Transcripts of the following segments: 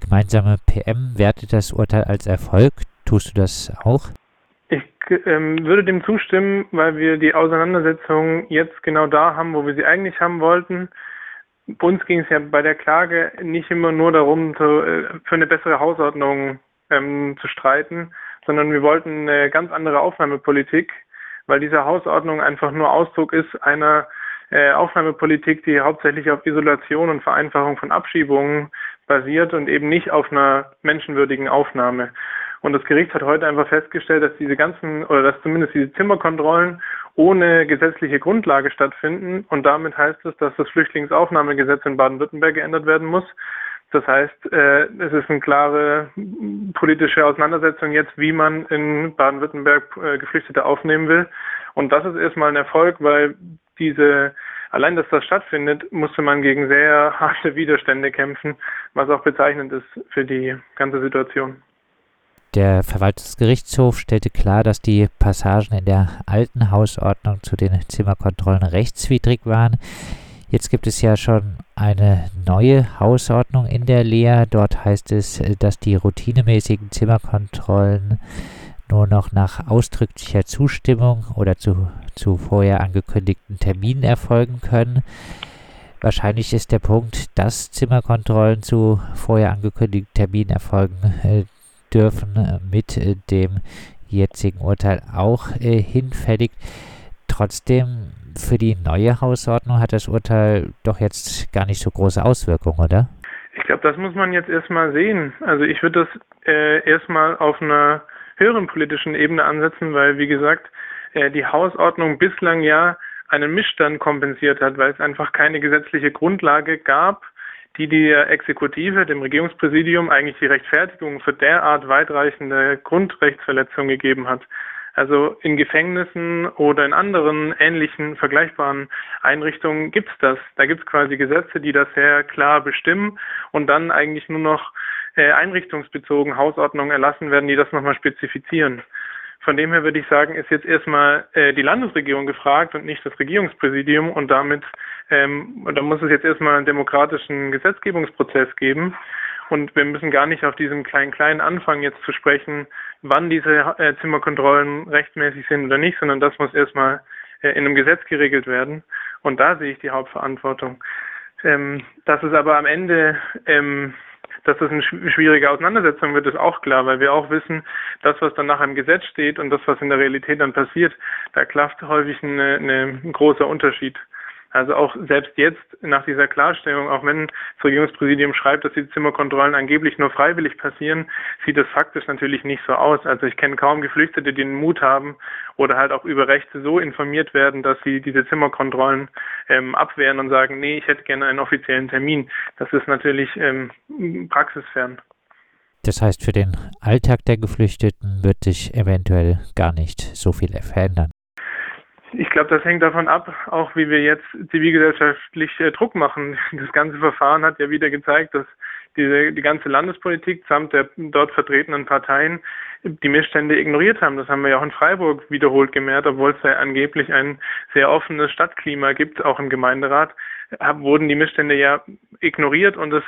die gemeinsame PM wertet das Urteil als Erfolg. Tust du das auch? Ich ähm, würde dem zustimmen, weil wir die Auseinandersetzung jetzt genau da haben, wo wir sie eigentlich haben wollten. Bei uns ging es ja bei der Klage nicht immer nur darum, zu, äh, für eine bessere Hausordnung ähm, zu streiten, sondern wir wollten eine ganz andere Aufnahmepolitik, weil diese Hausordnung einfach nur Ausdruck ist einer äh, Aufnahmepolitik, die hauptsächlich auf Isolation und Vereinfachung von Abschiebungen basiert und eben nicht auf einer menschenwürdigen Aufnahme. Und das Gericht hat heute einfach festgestellt, dass diese ganzen oder dass zumindest diese Zimmerkontrollen ohne gesetzliche Grundlage stattfinden. Und damit heißt es, dass das Flüchtlingsaufnahmegesetz in Baden-Württemberg geändert werden muss. Das heißt, äh, es ist eine klare politische Auseinandersetzung jetzt, wie man in Baden-Württemberg äh, Geflüchtete aufnehmen will. Und das ist erstmal ein Erfolg, weil diese allein, dass das stattfindet, musste man gegen sehr harte Widerstände kämpfen, was auch bezeichnend ist für die ganze Situation. Der Verwaltungsgerichtshof stellte klar, dass die Passagen in der alten Hausordnung zu den Zimmerkontrollen rechtswidrig waren. Jetzt gibt es ja schon eine neue Hausordnung in der Lehre. Dort heißt es, dass die routinemäßigen Zimmerkontrollen nur noch nach ausdrücklicher Zustimmung oder zu, zu vorher angekündigten Terminen erfolgen können. Wahrscheinlich ist der Punkt, dass Zimmerkontrollen zu vorher angekündigten Terminen erfolgen äh, dürfen, äh, mit äh, dem jetzigen Urteil auch äh, hinfällig. Trotzdem, für die neue Hausordnung hat das Urteil doch jetzt gar nicht so große Auswirkungen, oder? Ich glaube, das muss man jetzt erstmal sehen. Also ich würde das äh, erstmal auf einer höheren politischen Ebene ansetzen, weil, wie gesagt, äh, die Hausordnung bislang ja einen Missstand kompensiert hat, weil es einfach keine gesetzliche Grundlage gab, die der Exekutive, dem Regierungspräsidium, eigentlich die Rechtfertigung für derart weitreichende Grundrechtsverletzungen gegeben hat. Also in Gefängnissen oder in anderen ähnlichen vergleichbaren Einrichtungen gibt's das. Da gibt's quasi Gesetze, die das sehr klar bestimmen und dann eigentlich nur noch äh, einrichtungsbezogen Hausordnungen erlassen werden, die das nochmal spezifizieren. Von dem her würde ich sagen, ist jetzt erstmal äh, die Landesregierung gefragt und nicht das Regierungspräsidium und damit ähm, da muss es jetzt erstmal einen demokratischen Gesetzgebungsprozess geben. Und wir müssen gar nicht auf diesem kleinen kleinen Anfang jetzt zu sprechen, wann diese äh, Zimmerkontrollen rechtmäßig sind oder nicht, sondern das muss erstmal äh, in einem Gesetz geregelt werden. Und da sehe ich die Hauptverantwortung. Ähm, dass es aber am Ende ähm, dass das eine schwierige Auseinandersetzung wird, ist auch klar, weil wir auch wissen, das, was dann nach einem Gesetz steht und das, was in der Realität dann passiert, da klafft häufig eine, eine, ein großer Unterschied. Also auch selbst jetzt nach dieser Klarstellung, auch wenn das Regierungspräsidium schreibt, dass die Zimmerkontrollen angeblich nur freiwillig passieren, sieht das faktisch natürlich nicht so aus. Also ich kenne kaum Geflüchtete, die den Mut haben oder halt auch über Rechte so informiert werden, dass sie diese Zimmerkontrollen ähm, abwehren und sagen, nee, ich hätte gerne einen offiziellen Termin. Das ist natürlich ähm, praxisfern. Das heißt, für den Alltag der Geflüchteten wird sich eventuell gar nicht so viel verändern. Ich glaube, das hängt davon ab, auch wie wir jetzt zivilgesellschaftlich äh, Druck machen. Das ganze Verfahren hat ja wieder gezeigt, dass diese, die ganze Landespolitik samt der dort vertretenen Parteien die Missstände ignoriert haben. Das haben wir ja auch in Freiburg wiederholt gemerkt, obwohl es ja angeblich ein sehr offenes Stadtklima gibt, auch im Gemeinderat, wurden die Missstände ja ignoriert und es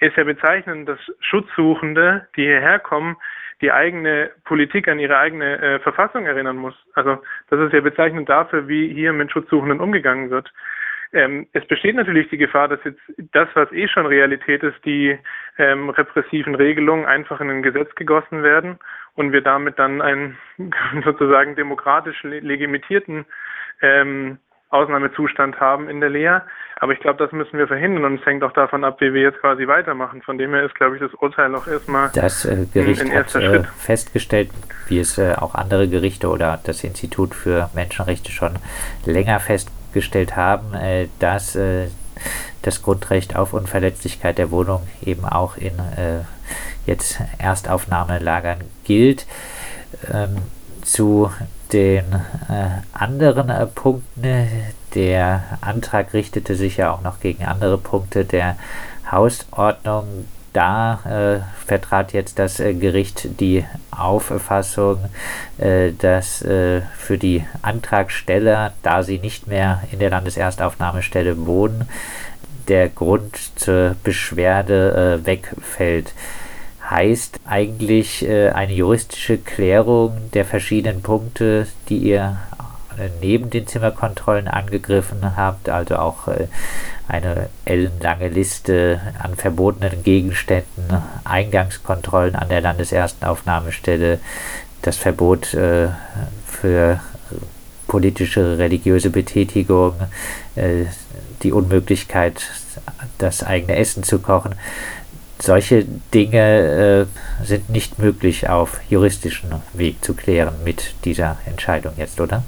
ist ja bezeichnend, dass Schutzsuchende, die hierher kommen, die eigene Politik an ihre eigene äh, Verfassung erinnern muss. Also das ist ja bezeichnend dafür, wie hier mit Schutzsuchenden umgegangen wird. Ähm, es besteht natürlich die Gefahr, dass jetzt das, was eh schon Realität ist, die ähm, repressiven Regelungen einfach in ein Gesetz gegossen werden und wir damit dann einen sozusagen demokratisch legitimierten ähm, Ausnahmezustand haben in der Lehre. Aber ich glaube, das müssen wir verhindern und es hängt auch davon ab, wie wir jetzt quasi weitermachen. Von dem her ist, glaube ich, das Urteil auch erstmal das äh, Gericht hat äh, festgestellt, wie es äh, auch andere Gerichte oder das Institut für Menschenrechte schon länger festgestellt haben, äh, dass äh, das Grundrecht auf Unverletzlichkeit der Wohnung eben auch in äh, jetzt Erstaufnahmelagern gilt. Ähm, zu den äh, anderen äh, Punkten. Der Antrag richtete sich ja auch noch gegen andere Punkte der Hausordnung. Da äh, vertrat jetzt das äh, Gericht die Auffassung, äh, dass äh, für die Antragsteller, da sie nicht mehr in der Landeserstaufnahmestelle wohnen, der Grund zur Beschwerde wegfällt. Heißt eigentlich äh, eine juristische Klärung der verschiedenen Punkte, die ihr äh, neben den Zimmerkontrollen angegriffen habt, also auch äh, eine ellenlange Liste an verbotenen Gegenständen, Eingangskontrollen an der Landeserstenaufnahmestelle, das Verbot für politische, religiöse Betätigung, die Unmöglichkeit, das eigene Essen zu kochen. Solche Dinge äh, sind nicht möglich auf juristischen Weg zu klären mit dieser Entscheidung jetzt, oder?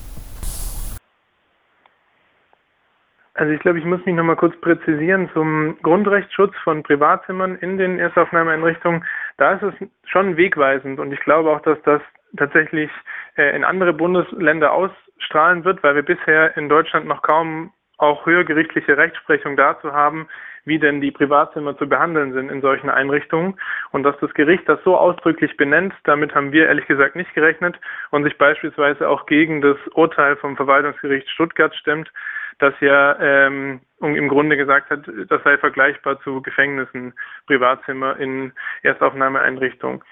Also ich glaube, ich muss mich nochmal kurz präzisieren zum Grundrechtsschutz von Privatzimmern in den Erstaufnahmeeinrichtungen. Da ist es schon wegweisend und ich glaube auch, dass das tatsächlich äh, in andere Bundesländer ausstrahlen wird, weil wir bisher in Deutschland noch kaum auch höhergerichtliche Rechtsprechung dazu haben, wie denn die Privatzimmer zu behandeln sind in solchen Einrichtungen. Und dass das Gericht das so ausdrücklich benennt, damit haben wir ehrlich gesagt nicht gerechnet und sich beispielsweise auch gegen das Urteil vom Verwaltungsgericht Stuttgart stemmt, das ja ähm, im Grunde gesagt hat, das sei vergleichbar zu Gefängnissen, Privatzimmer in Erstaufnahmeeinrichtungen.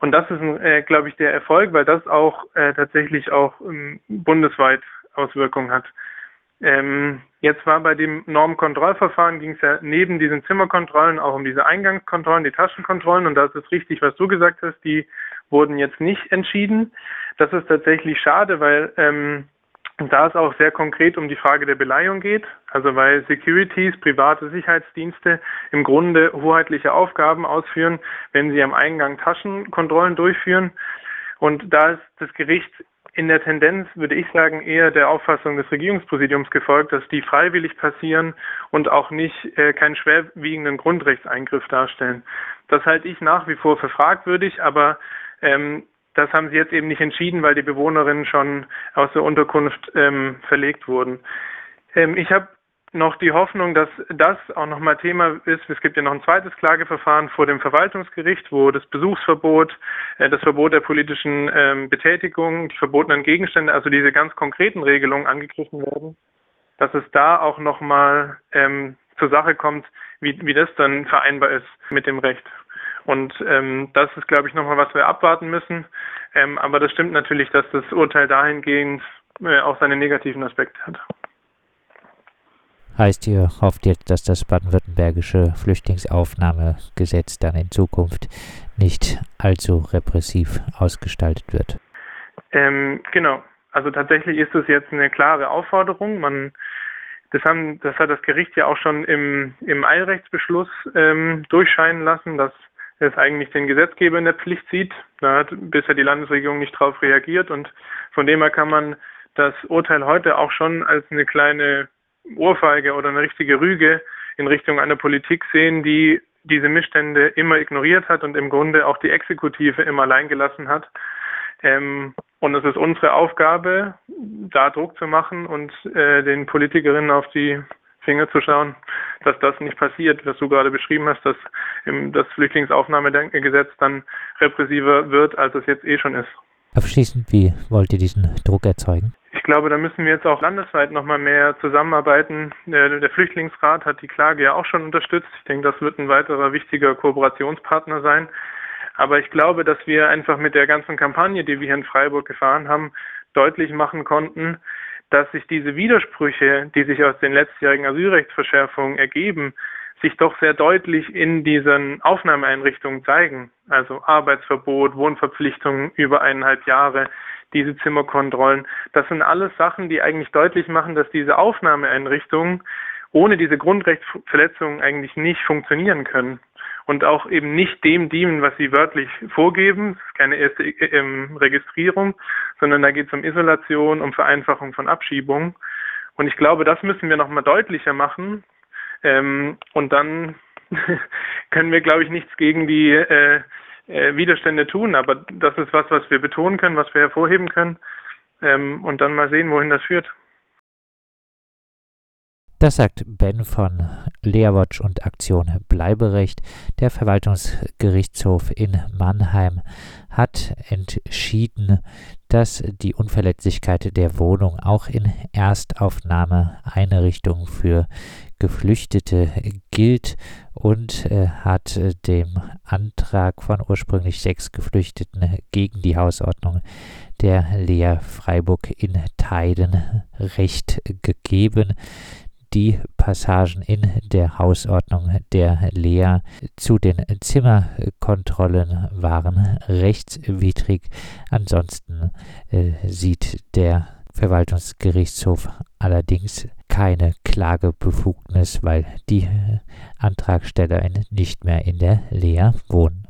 Und das ist, äh, glaube ich, der Erfolg, weil das auch äh, tatsächlich auch ähm, bundesweit Auswirkungen hat. Ähm, jetzt war bei dem Normkontrollverfahren ging es ja neben diesen Zimmerkontrollen auch um diese Eingangskontrollen, die Taschenkontrollen und das ist richtig, was du gesagt hast, die wurden jetzt nicht entschieden. Das ist tatsächlich schade, weil ähm, da es auch sehr konkret um die Frage der Beleihung geht, also weil Securities, private Sicherheitsdienste im Grunde hoheitliche Aufgaben ausführen, wenn sie am Eingang Taschenkontrollen durchführen. Und da ist das Gericht in der Tendenz, würde ich sagen, eher der Auffassung des Regierungspräsidiums gefolgt, dass die freiwillig passieren und auch nicht äh, keinen schwerwiegenden Grundrechtseingriff darstellen. Das halte ich nach wie vor für fragwürdig, aber ähm, das haben sie jetzt eben nicht entschieden, weil die Bewohnerinnen schon aus der Unterkunft ähm, verlegt wurden. Ähm, ich habe noch die Hoffnung, dass das auch nochmal Thema ist. Es gibt ja noch ein zweites Klageverfahren vor dem Verwaltungsgericht, wo das Besuchsverbot, äh, das Verbot der politischen ähm, Betätigung, die verbotenen Gegenstände, also diese ganz konkreten Regelungen angegriffen werden, dass es da auch nochmal ähm, zur Sache kommt, wie, wie das dann vereinbar ist mit dem Recht. Und ähm, das ist, glaube ich, nochmal, was wir abwarten müssen. Ähm, aber das stimmt natürlich, dass das Urteil dahingehend äh, auch seine negativen Aspekte hat. Heißt, ihr hofft jetzt, dass das baden-württembergische Flüchtlingsaufnahmegesetz dann in Zukunft nicht allzu repressiv ausgestaltet wird? Ähm, genau. Also tatsächlich ist es jetzt eine klare Aufforderung. Man, das, haben, das hat das Gericht ja auch schon im, im Eilrechtsbeschluss ähm, durchscheinen lassen, dass es eigentlich den Gesetzgeber in der Pflicht sieht. Da hat bisher die Landesregierung nicht darauf reagiert und von dem her kann man das Urteil heute auch schon als eine kleine Ohrfeige oder eine richtige Rüge in Richtung einer Politik sehen, die diese Missstände immer ignoriert hat und im Grunde auch die Exekutive immer allein gelassen hat. Ähm, und es ist unsere Aufgabe, da Druck zu machen und äh, den Politikerinnen auf die Finger zu schauen, dass das nicht passiert, was du gerade beschrieben hast, dass das Flüchtlingsaufnahmegesetz dann repressiver wird, als es jetzt eh schon ist. Abschließend, wie wollt ihr diesen Druck erzeugen? Ich glaube, da müssen wir jetzt auch landesweit nochmal mehr zusammenarbeiten. Der, der, Flüchtlingsrat hat die Klage ja auch schon unterstützt. Ich denke, das wird ein weiterer wichtiger Kooperationspartner sein. Aber ich glaube, dass wir einfach mit der ganzen Kampagne, die wir hier in Freiburg gefahren haben, deutlich machen konnten, dass sich diese Widersprüche, die sich aus den letztjährigen Asylrechtsverschärfungen ergeben, sich doch sehr deutlich in diesen Aufnahmeeinrichtungen zeigen. Also Arbeitsverbot, Wohnverpflichtungen über eineinhalb Jahre, diese Zimmerkontrollen. Das sind alles Sachen, die eigentlich deutlich machen, dass diese Aufnahmeeinrichtungen ohne diese Grundrechtsverletzungen eigentlich nicht funktionieren können und auch eben nicht dem dienen, was sie wörtlich vorgeben. Das ist keine erste ähm, Registrierung, sondern da geht es um Isolation, um Vereinfachung von Abschiebungen. Und ich glaube, das müssen wir nochmal deutlicher machen. Ähm, und dann können wir, glaube ich, nichts gegen die äh, äh, Widerstände tun. Aber das ist was, was wir betonen können, was wir hervorheben können. Ähm, und dann mal sehen, wohin das führt. Das sagt Ben von Leerwatch und Aktion Bleiberecht. Der Verwaltungsgerichtshof in Mannheim hat entschieden, dass die Unverletzlichkeit der Wohnung auch in Erstaufnahmeeinrichtungen für Geflüchtete gilt und äh, hat äh, dem Antrag von ursprünglich sechs Geflüchteten gegen die Hausordnung der Lea Freiburg in Teilen Recht gegeben die Passagen in der Hausordnung der Lea zu den Zimmerkontrollen waren rechtswidrig. Ansonsten äh, sieht der Verwaltungsgerichtshof allerdings keine Klagebefugnis, weil die Antragstellerin nicht mehr in der Lea wohnen.